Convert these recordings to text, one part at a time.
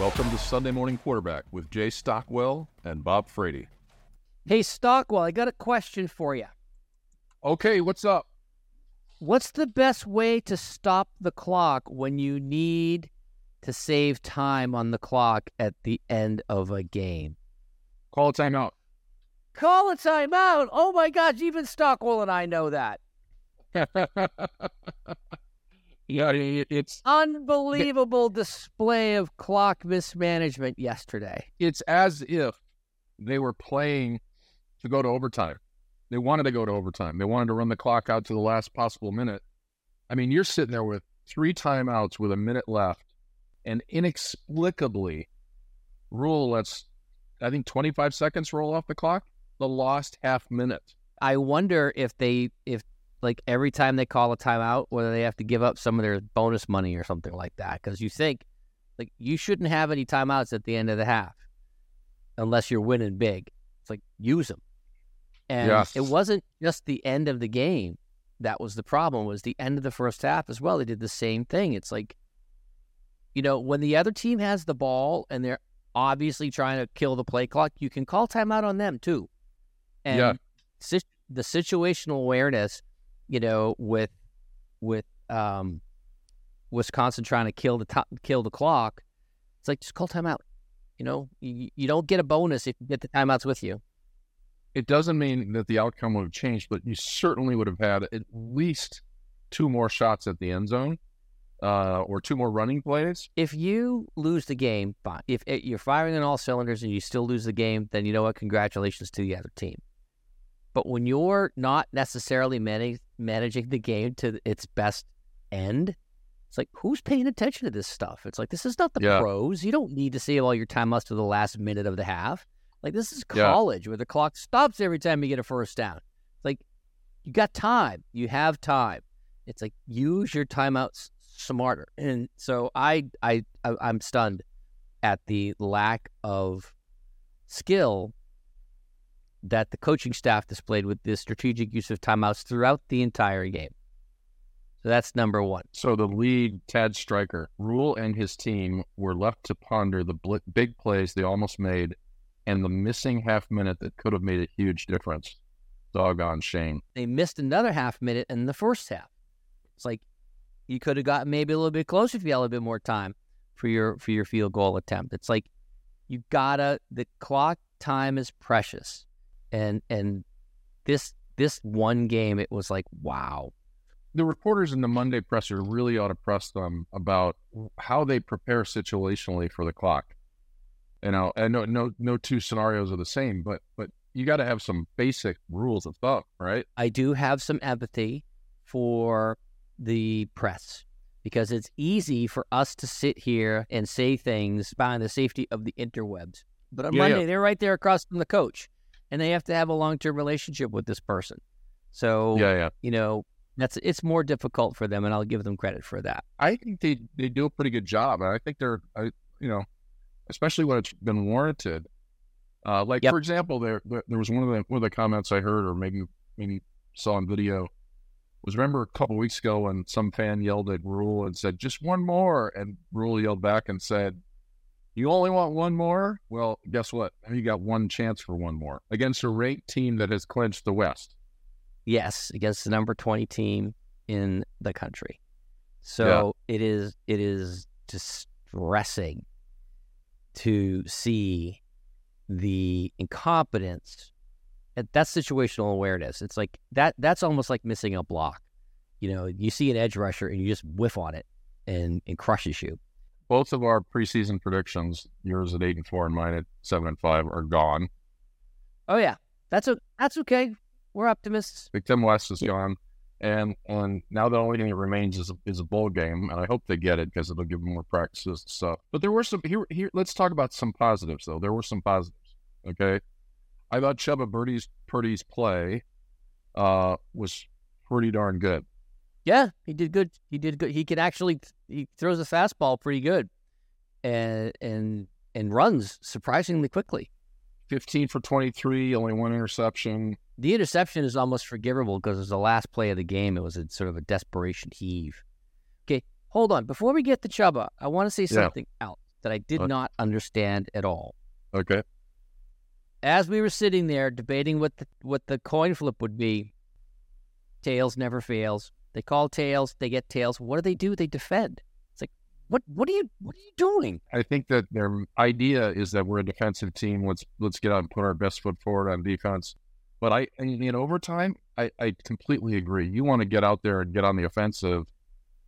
Welcome to Sunday Morning Quarterback with Jay Stockwell and Bob Frady. Hey, Stockwell, I got a question for you. Okay, what's up? What's the best way to stop the clock when you need to save time on the clock at the end of a game? Call a timeout. Call a timeout. Oh my gosh, even Stockwell and I know that. yeah, it's unbelievable display of clock mismanagement yesterday. It's as if they were playing to go to overtime. They wanted to go to overtime. They wanted to run the clock out to the last possible minute. I mean, you're sitting there with three timeouts with a minute left, and inexplicably, Rhule lets I think 25 seconds roll off the clock. The lost half minute. I wonder if they if like every time they call a timeout, whether they have to give up some of their bonus money or something like that. Because you think like you shouldn't have any timeouts at the end of the half unless you're winning big. It's like use them. And yes. it wasn't just the end of the game that was the problem. It Was the end of the first half as well. They did the same thing. It's like, you know, when the other team has the ball and they're obviously trying to kill the play clock, you can call timeout on them too. And yeah. si- the situational awareness you know, with with um, Wisconsin trying to kill the top, kill the clock. It's like just call timeout. You know, you, you don't get a bonus if you get the timeouts with you. It doesn't mean that the outcome would have changed, but you certainly would have had at least two more shots at the end zone uh, or two more running plays. If you lose the game, fine. If you're firing on all cylinders and you still lose the game, then you know what? Congratulations to the other team. But when you're not necessarily managing managing the game to its best end, it's like who's paying attention to this stuff? It's like this is not the yeah. pros. You don't need to save all your timeouts to the last minute of the half. Like this is college yeah. where the clock stops every time you get a first down. It's like you got time. You have time. It's like use your timeouts smarter. And so I I I'm stunned at the lack of skill that the coaching staff displayed with the strategic use of timeouts throughout the entire game. So that's number one. So the lead, Tad Stryker, Rhule, and his team were left to ponder the bl- big plays they almost made and the missing half minute that could have made a huge difference. Doggone shame. They missed another half minute in the first half. It's like you could have gotten maybe a little bit closer if you had a little bit more time for your for your field goal attempt. It's like you gotta the clock time is precious and and this this one game, it was like wow. The reporters in the Monday presser really ought to press them about how they prepare situationally for the clock. You know, and no no no two scenarios are the same, but but you got to have some basic rules of thumb, right? I do have some empathy for the press because it's easy for us to sit here and say things behind the safety of the interwebs. But on yeah, Monday, yeah. they're right there across from the coach and they have to have a long term relationship with this person. So yeah, yeah. you know, that's it's more difficult for them, and I'll give them credit for that. I think they they do a pretty good job. And I think they're, I, you know, especially when it's been warranted. Uh, like yep. for example, there there was one of the one of the comments I heard, or maybe maybe saw on video, was remember a couple weeks ago when some fan yelled at Rhule and said just one more, and Rhule yelled back and said, you only want one more? Well, guess what? You got one chance for one more against a ranked team that has clinched the West. Yes, against the number 20 team in the country. So yeah. it is it is distressing to see the incompetence that's situational awareness. It's like that that's almost like missing a block. You know, you see an edge rusher and you just whiff on it and, and crushes you both of our preseason predictions, yours at eight and four and mine at seven and five, are gone. Oh yeah, that's a, that's okay. We're optimists. Big Ten West is gone, and and now the only thing that remains is a, is a bowl game, and I hope they get it because it'll give them more practices and stuff. But there were some here here. Let's talk about some positives though. There were some positives. Okay, I thought Chubba Birdie's Purdy's play uh, was pretty darn good. Yeah, he did good. He did good. He can actually he throws a fastball pretty good, and and and runs surprisingly quickly. Fifteen for twenty three, only one interception. The interception is almost forgivable because it was the last play of the game. It was a sort of a desperation heave. Okay, hold on. Before we get to Chubba, I want to say something yeah. else. that I did Uh. not understand at all. Okay. As we were sitting there debating what the, what the coin flip would be, tails never fails. They call tails, they get tails. What do they do? They defend. It's like, what what are you what are you doing? I think that their idea is that we're a defensive team. Let's let's get out and put our best foot forward on defense. But I in, overtime, I, I completely agree. You want to get out there and get on the offensive,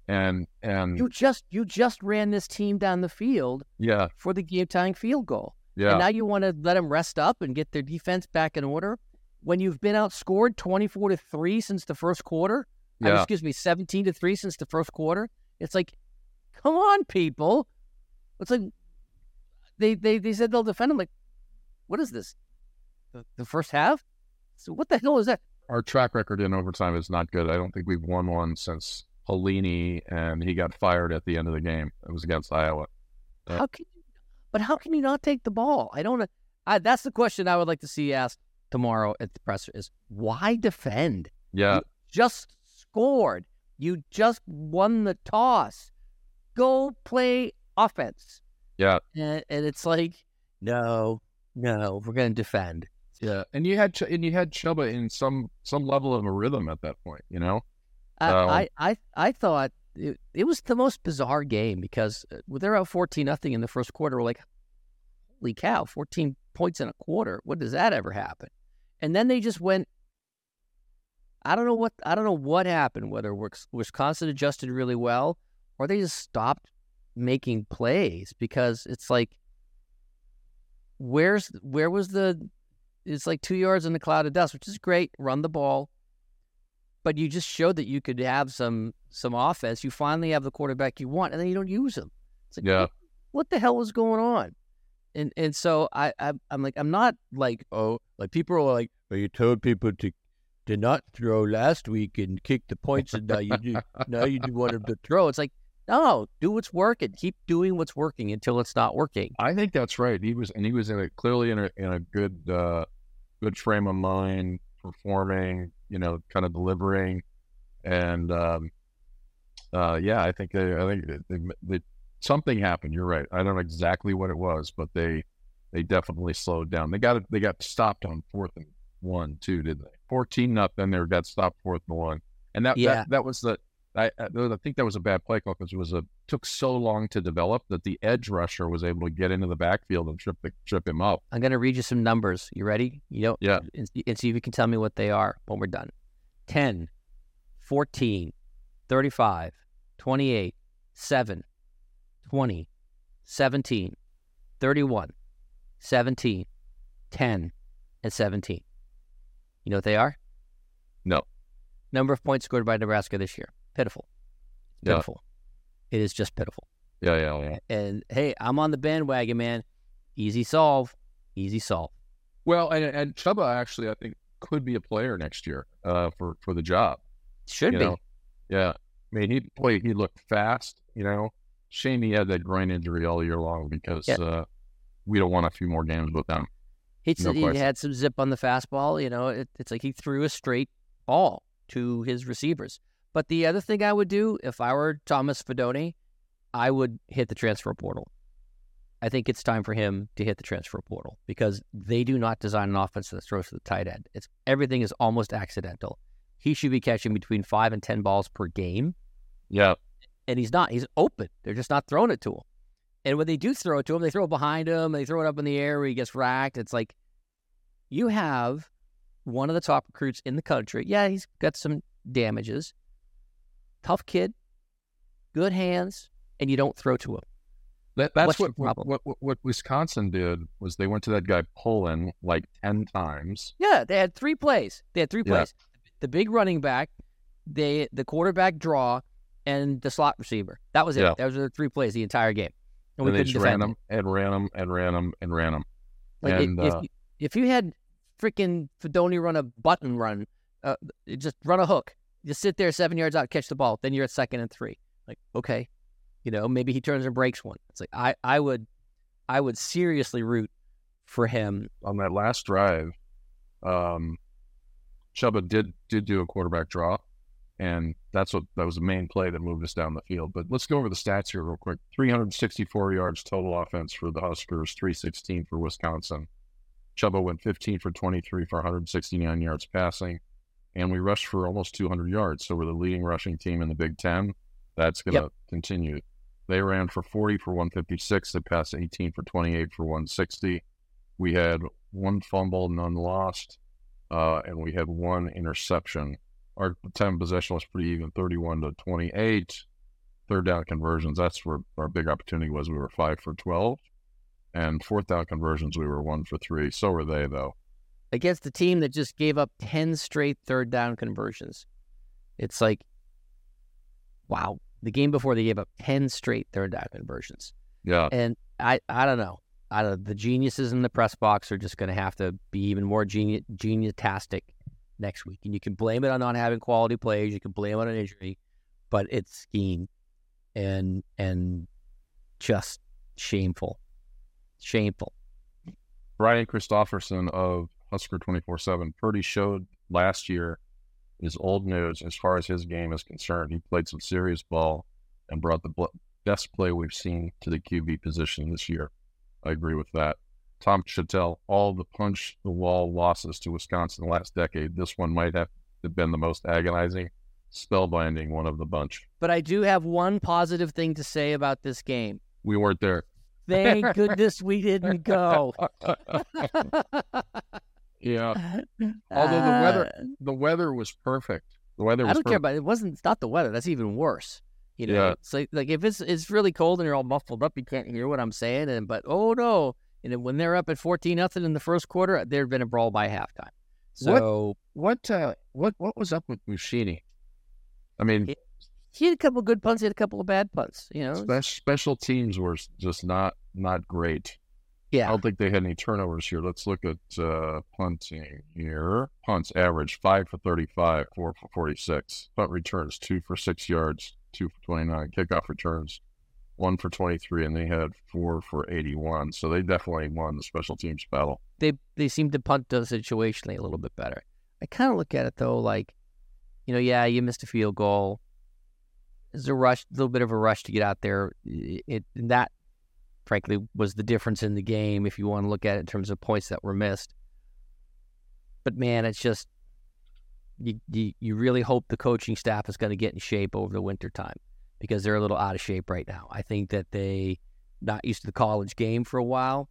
and and You just you just ran this team down the field yeah for the game tying field goal. yeah And now you want to let them rest up and get their defense back in order when you've been outscored 24 to 3 since the first quarter. I mean, excuse me, 17 to 3 since the first quarter. It's like, come on, people. It's like they they, they said they'll defend. I'm like, what is this? The, the first half? So what the hell is that? Our track record in overtime is not good. I don't think we've won one since Pelini, and he got fired at the end of the game. It was against Iowa. Yeah. How can you, but how can you not take the ball? I don't. I, that's the question I would like to see asked tomorrow at the presser: is why defend? Yeah, just scored. You just won the toss. Go play offense. yeah, And, and it's like, no, no, we're going to defend. yeah. And you had Ch- and you had Chubba in some some level of a rhythm at that point. You know. I, Um, I, I, I thought it, it was the most bizarre game because uh, they're out 14 nothing in the first quarter. We're like, holy cow, 14 points in a quarter. What does that ever happen? And then they just went. I don't know what I don't know what happened. Whether Wisconsin adjusted really well, or they just stopped making plays because it's like, where's where was the? It's like two yards in the cloud of dust, which is great. Run the ball, but you just showed that you could have some some offense. You finally have the quarterback you want, and then you don't use him. It's like, Yeah. what, the hell is going on? And and so I, I I'm like I'm not like oh like people are like well you told people to to not throw last week and kick the points and now you do now you do want them to throw. It's like no, do what's working. Keep doing what's working until it's not working. I think that's right. He was, and he was in a clearly in a in a good uh, good frame of mind, performing. You know, kind of delivering, and um, uh, yeah, I think they, I think they, they, they, something happened. You're right. I don't know exactly what it was, but they they definitely slowed down. They got. They got stopped on fourth and one too, didn't they? Fourteen nothing. They got stopped fourth and one, and that Yeah. that, that was the. I, I think that was a bad play call because it was a took so long to develop that the edge rusher was able to get into the backfield and trip the, trip him up. I'm gonna read you some numbers. You ready? You know, Yeah. and, see- and see if you can tell me what they are when we're done. 10, 14, 35, 28, 7, 20, 17, 31, 17, 10, and 17. You know what they are? No. Number of points scored by Nebraska this year. Pitiful. Yeah. Pitiful. It is just pitiful. Yeah, yeah, yeah. And hey, I'm on the bandwagon, man. Easy solve. Easy solve. Well, and and Chubba actually, I think, could be a player next year uh, for for the job. Should you be. know? Yeah. I mean, he boy, he looked fast. You know, shame he had that groin injury all year long because Yeah. uh, we don't want a few more games with them. He, No he had some zip on the fastball. You know, it, it's like he threw a straight ball to his receivers. But the other thing I would do if I were Thomas Fidone, I would hit the transfer portal. I think it's time for him to hit the transfer portal because they do not design an offense that throws to the tight end. It's everything is almost accidental. He should be catching between five and ten balls per game, Yeah, and he's not. He's open. They're just not throwing it to him. And when they do throw it to him, they throw it behind him. They throw it up in the air where he gets racked. It's like you have one of the top recruits in the country. Yeah, he's got some damages. Tough kid, good hands, and you don't throw to him. that, that's what, what problem? what what Wisconsin did was they went to that guy Pauling like ten times. Yeah, they had three plays. They had three Yeah. plays. The big running back, they the quarterback draw, and the slot receiver. That was it. Yeah. Those were the three plays the entire game. And, And, we they couldn't just ran him and ran him and ran him and ran him. Like And, if uh, you, if you had freaking Fidone run a button run, uh, just run a hook, just sit there seven yards out, catch the ball, then you're at second and three. Like okay, you know maybe he turns and breaks one. It's like I I would I would seriously root for him. on that last drive, um, Chubba did did do a quarterback draw, and that's what that was the main play that moved us down the field. But let's go over the stats here real quick. 364 yards total offense for the Huskers, 316 for Wisconsin. Chubba went 15 for 23 for 169 yards passing, and we rushed for almost 200 yards. So we're the leading rushing team in the Big Ten. That's going to yep. continue. They ran for 40 for 156. They passed 18 for 28 for 160. We had one fumble, none lost, uh, and we had one interception. Our time possession was pretty even, 31 to 28. Third down conversions, that's where our big opportunity was. We were five for 12. And fourth down conversions, we were one for three. So were they, though. Against the team that just gave up 10 straight third down conversions. It's like, wow. The game before they gave up 10 straight third down conversions. Yeah. And I, I don't know. I don't, the geniuses in the press box are just going to have to be even more genius, genius-tastic next week. And you can blame it on not having quality plays. You can blame it on an injury, but it's scheme and and just shameful, shameful. Brian Christopherson of Husker 24 7. Purdy showed last year is old news as far as his game is concerned. He played some serious ball and brought the best play we've seen to the QB position this year. I agree with that. Tom Shatel, all the punch the wall losses to Wisconsin the last decade, this one might have been the most agonizing, spellbinding one of the bunch. But I do have one positive thing to say about this game. We weren't there. Thank goodness we didn't go. yeah. Although the weather uh, the weather was perfect. The weather was I don't perfect. care about it. it wasn't it's not the weather. That's even worse. You know, yeah. it's like, like if it's it's really cold and you're all muffled up, you can't hear what I'm saying. And but oh no, and when they're up at fourteen nothing in the first quarter, there'd been a brawl by halftime. So what what uh, what what was up with Buschini? I mean, he, he, had a couple of good punts, he had a couple of bad punts. You know, special, special teams were just not not great. Yeah, I don't think they had any turnovers here. Let's look at uh, punting here. Punts average five for thirty-five, four for forty-six. Punt returns two for six yards, two for 29. Kickoff returns, one for 23, and they had four for 81. So they definitely won the special teams battle. They they seem to punt the situationally a little bit better. I kind of look at it though, like, you know, yeah, you missed a field goal. There's a rush, a little bit of a rush to get out there. It that, frankly, was the difference in the game. If you want to look at it in terms of points that were missed, but man, it's just you, you, you really hope the coaching staff is going to get in shape over the winter time because they're a little out of shape right now. I think that they not used to the college game for a while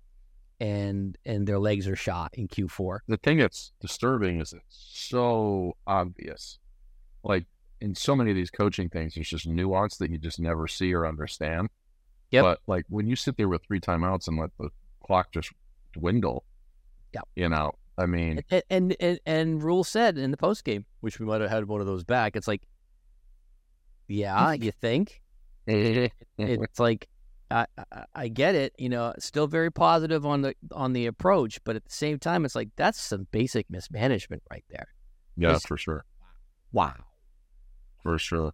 and and their legs are shot in Q4. The thing that's disturbing is it's so obvious. Like in so many of these coaching things, there's just nuance that you just never see or understand. Yep. But like when you sit there with three timeouts and let the clock just dwindle, yep. you know, I mean, and and, and, and Rhule said in the post game, which we might have had one of those back. It's like, yeah, you think? it's like, I, I, I get it. You know, still very positive on the on the approach, but at the same time, it's like that's some basic mismanagement right there. Yeah, for sure. Wow, for sure.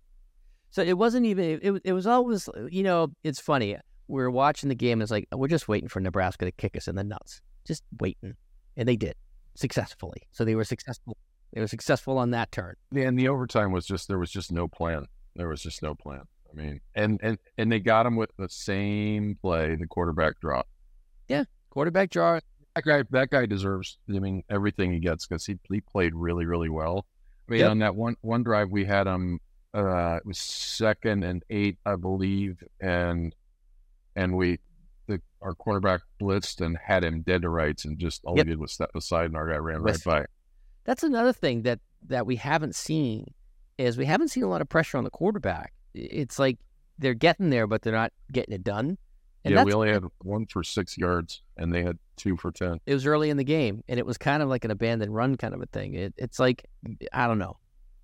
So it wasn't even. It it was always. You know, it's funny. We are watching the game. And it's like we're just waiting for Nebraska to kick us in the nuts. Just waiting, and they did successfully. So they were successful. They were successful on that turn. Yeah, and the overtime was just there was just no plan. There was just no plan. I mean, and and and they got him with the same play, the quarterback draw. Yeah, quarterback draw. That guy, that guy deserves. I mean, everything he gets because he he played really really well. I mean, yep. on that one one drive we had him. Uh, it was second and eight, I believe, and and we the our quarterback blitzed and had him dead to rights, and just all yep. he did was step aside, and our guy ran right by. That's another thing that that we haven't seen is we haven't seen a lot of pressure on the quarterback. It's like they're getting there, but they're not getting it done. And yeah, we only had one for six yards, and they had two for ten. It was early in the game, and it was kind of like an abandoned run kind of a thing. It, it's like I don't know,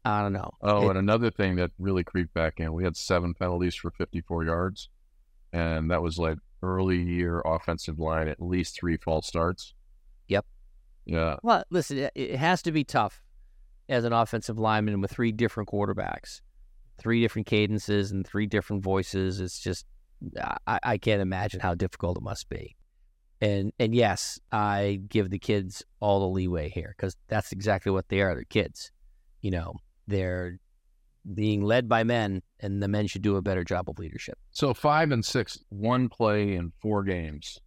I don't know. Oh, it, and another thing that really creeped back in, we had seven penalties for fifty-four yards, and that was like early year offensive line, at least three false starts. Yep. Yeah. Well, listen, it has to be tough as an offensive lineman with three different quarterbacks, three different cadences, and three different voices. It's just, I, I can't imagine how difficult it must be. And and yes, I give the kids all the leeway here because that's exactly what they are. They're kids. You know, they're being led by men, and the men should do a better job of leadership. So five and six, one play in four games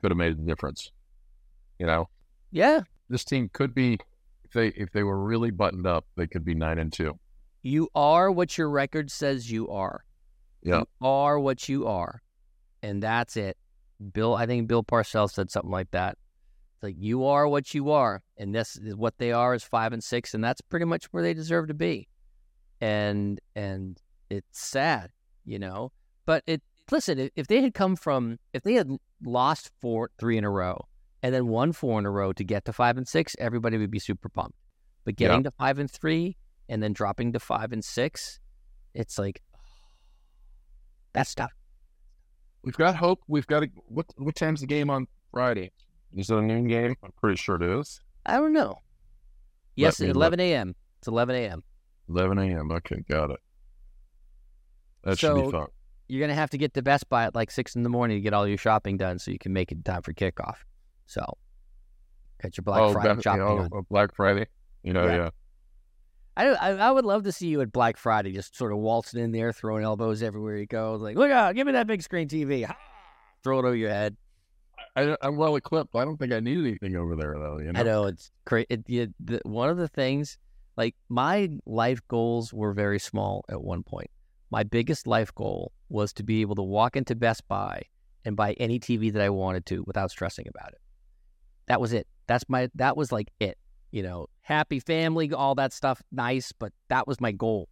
could have made a difference. You know, Yeah, this team could be if they if they were really buttoned up, they could be nine and two. you are what your record says you are. Yeah. You are what you are, and that's it. Bill, I think Bill Parcells said something like that. It's like you are what you are, and this is what they are is five and six, and that's pretty much where they deserve to be. And and it's sad, you know. But it listen, if- if they had come from if they had lost four three in a row and then won four in a row to get to five and six, everybody would be super pumped. But getting to five and three and then dropping to five and six, it's like that's tough. We've got hope. We've got a, what what time's the game on Friday? Is it a noon game? I'm pretty sure it is. I don't know. Yes. 11 a.m. It's 11 a.m. 11 a.m. Okay, got it. That should be fun. You're gonna have to get to Best Buy at like six in the morning to get all your shopping done, so you can make it in time for kickoff. So, get your Black oh, Friday Beth- shopping oh, done. oh, Black Friday. You know, Yeah. yeah. I, I I would love to see you at Black Friday, just sort of waltzing in there, throwing elbows everywhere you go. Like, look out, give me that big screen TV. Ha! Throw it over your head. I, I'm well equipped. I don't think I need anything over there though. You know. I know it's great. It, you, the, one of the things, like my life goals were very small at one point. My biggest life goal was to be able to walk into Best Buy and buy any TV that I wanted to without stressing about it. That was it. That's my. That was like it. You know, happy family, all that stuff, nice, but that was my goal.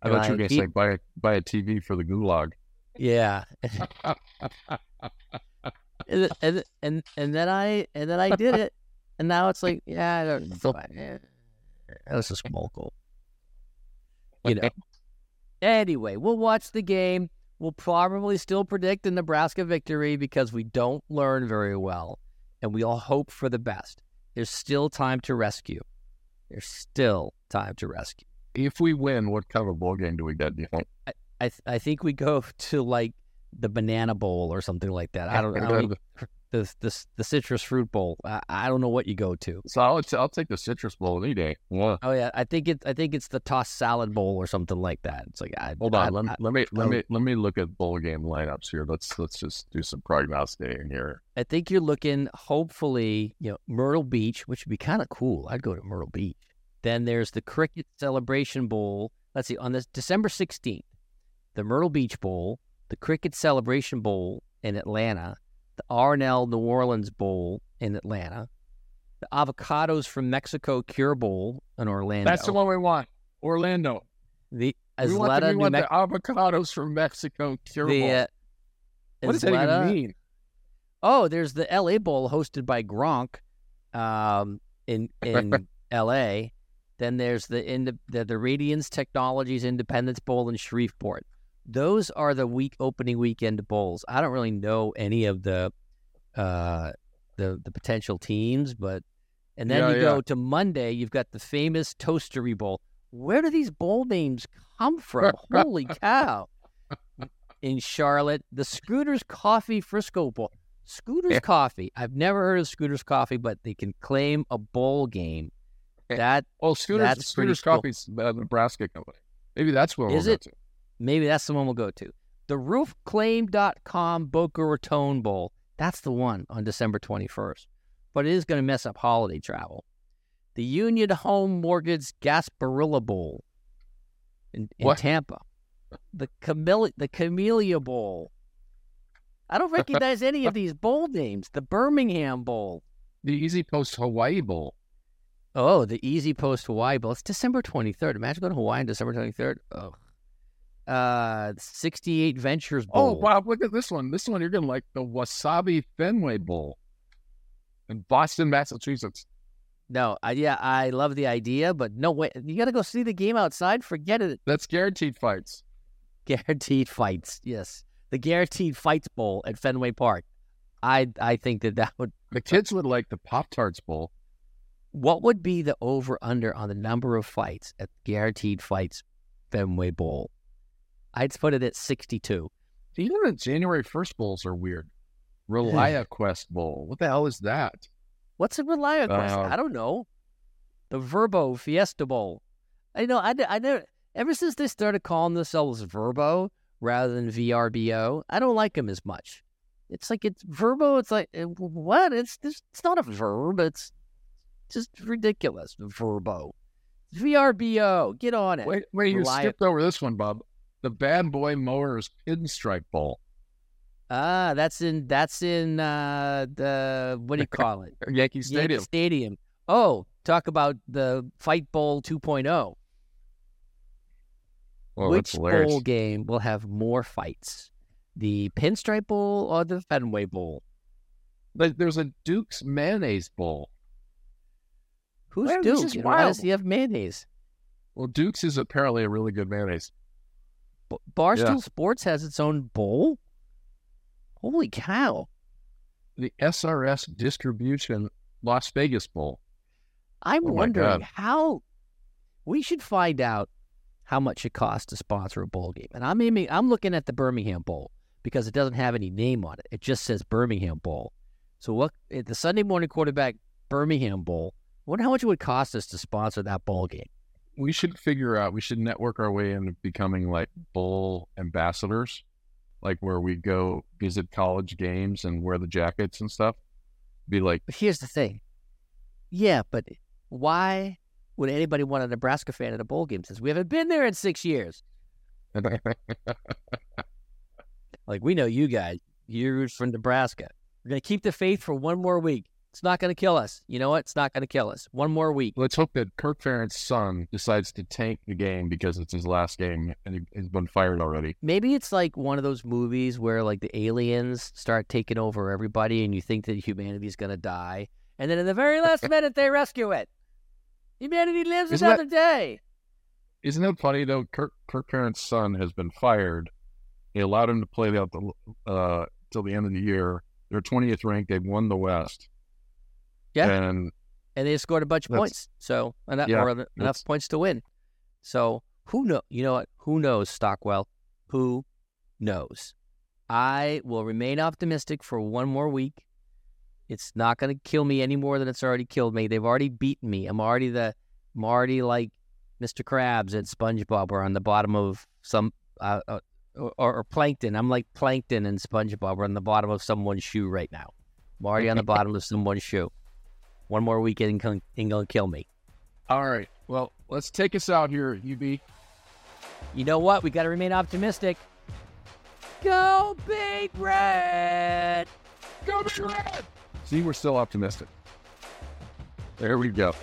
I thought you were going to say buy a, buy a TV for the gulag. Yeah, and, and and and then I and then I did it, and now it's like, yeah, I don't, it's fine. Eh, That's a small goal. You know. Anyway, we'll watch the game. We'll probably still predict a Nebraska victory because we don't learn very well, and we all hope for the best. There's still time to rescue. There's still time to rescue. if we win, what kind of bowl game do we get? Do you think? I th- I think we go to like the banana bowl or something like that. I don't, I don't the the the citrus fruit bowl. I, I don't know what you go to. So I'll, I'll take the citrus bowl any day. Yeah. Oh yeah, I think it I think it's the tossed salad bowl or something like that. It's like I, Hold I, on, let, me I, let me let me let me look at bowl game lineups here. Let's let's just do some prognosticating here. I think you're looking hopefully you know Myrtle Beach, which would be kind of cool. I'd go to Myrtle Beach. Then there's the Cricket Celebration Bowl. Let's see on this December 16th, the Myrtle Beach Bowl, the Cricket Celebration Bowl in Atlanta, the Arnell New Orleans Bowl in Atlanta, the Avocados from Mexico Cure Bowl in Orlando. That's the one we want. Orlando. The we want, the, we want Mex- the avocados from Mexico. Cure the bowl. uh, what does that even mean? Oh, there's the LA Bowl hosted by Gronk um, in in LA. Then there's the, in the the Radiance Technologies Independence Bowl in Shreveport. Those are the week opening weekend bowls. I don't really know any of the uh, the the potential teams, but and then Yeah, you yeah. go to Monday. You've got the famous Toastery Bowl. Where do these bowl names come from? Holy cow! In Charlotte, the Scooters Coffee Frisco Bowl. Scooters Yeah. Coffee. I've never heard of Scooters Coffee, but they can claim a bowl game. That Oh, Scooters, Scooters cool. Coffee's a Nebraska company. Maybe that's what Is we'll it? Maybe that's the one we'll go to. The roofclaim.com Boca Raton Bowl. That's the one on December 21st. But it is going to mess up holiday travel. The Union Home Mortgage Gasparilla Bowl in, in Tampa. The Camellia, the Camellia Bowl. I don't recognize any of these bowl names. The Birmingham Bowl. The EasyPost Hawaii Bowl. Oh, the EasyPost Hawaii Bowl. It's December 23rd. Imagine going to Hawaii on December 23rd. Oh. Uh, 68 Ventures Bowl. Oh, wow. Look at this one. This one you're going to like the Wasabi Fenway Bowl in Boston, Massachusetts. No, I, yeah, I love the idea, but no way. You got to go see the game outside. Forget it. That's guaranteed fights. Guaranteed fights. Yes, the Guaranteed Fights Bowl at Fenway Park. I I think that that would. The kids would like the Pop Tarts Bowl. What would be the over under on the number of fights at Guaranteed Fights Fenway Bowl? I'd put it at sixty two. Even the January 1st bowls are weird. ReliaQuest Bowl. What the hell is that? What's a ReliaQuest? Uh, I don't know. The Verbo Fiesta Bowl. I know. I, I never. Ever since they started calling themselves Verbo rather than VRBO, I don't like them as much. It's like it's Verbo. It's like eh, what? It's it's, it's not a verb. It's just ridiculous. Vrbo, VRBO. Get on it. Wait, wait, you Rely- skipped over this one, Bob. The Bad Boy Mowers Pinstripe Bowl. Ah, that's in that's in uh the what do you call it? Yankee Yankee Stadium. Stadium. Oh, talk about the Fight Bowl oh. 2.0. Well, Which bowl game will have more fights? The Pinstripe Bowl or the Fenway Bowl? But there's a Duke's Mayonnaise Bowl. Who's Duke? is You know, Why does he have mayonnaise? Well, Duke's is apparently a really good mayonnaise. B- Barstool Yeah. Sports has its own bowl. Holy cow! The SRS Distribution Las Vegas Bowl. I'm Oh wondering how we should find out how much it costs to sponsor a bowl game. And I'm aiming, I'm looking at the Birmingham Bowl because it doesn't have any name on it. It just says Birmingham Bowl. So what at the Sunday morning quarterback Birmingham Bowl? Wonder how much it would cost us to sponsor that bowl game. We should figure out, we should network our way into becoming like bowl ambassadors, like where we go visit college games and wear the jackets and stuff. Be like, But here's the thing. Yeah, but why would anybody want a Nebraska fan at a bowl game since we haven't been there in six years? Like we know you guys. You're from Nebraska. We're gonna keep the faith for one more week. It's not gonna kill us. You know what? It's not gonna kill us. One more week. let's hope that Kirk Ferentz' son decides to tank the game because it's his last game and he, he's been fired already. Maybe it's like one of those movies where like the aliens start taking over everybody, and you think that humanity's gonna die, and then in the very last minute they rescue it. Humanity lives Isn't that- another day. Isn't that funny though? Kirk, Kirk Ferentz' son has been fired. He allowed him to play out the uh, till the end of the year. They're 20th ranked. They've won the West. Yeah. And and they scored a bunch of points. So enough, Yeah, enough that's- points to win. So who know? You know what? Who knows, Stockwell? Who knows? I will remain optimistic for one more week. It's not going to kill me any more than it's already killed me. They've already beaten me. I'm already the, I'm already like Mr. Krabs at SpongeBob, or on the bottom of some, uh, uh, or, or Plankton. I'm like Plankton and SpongeBob, are on the bottom of someone's shoe right now. I'm already on the bottom of someone's shoe. One more weekend and gonna, gonna kill me. all right. Well, let's take us out here, UB. You know what? We got to remain optimistic. Go Big Red! Go Big Red! See, we're still optimistic. There we go.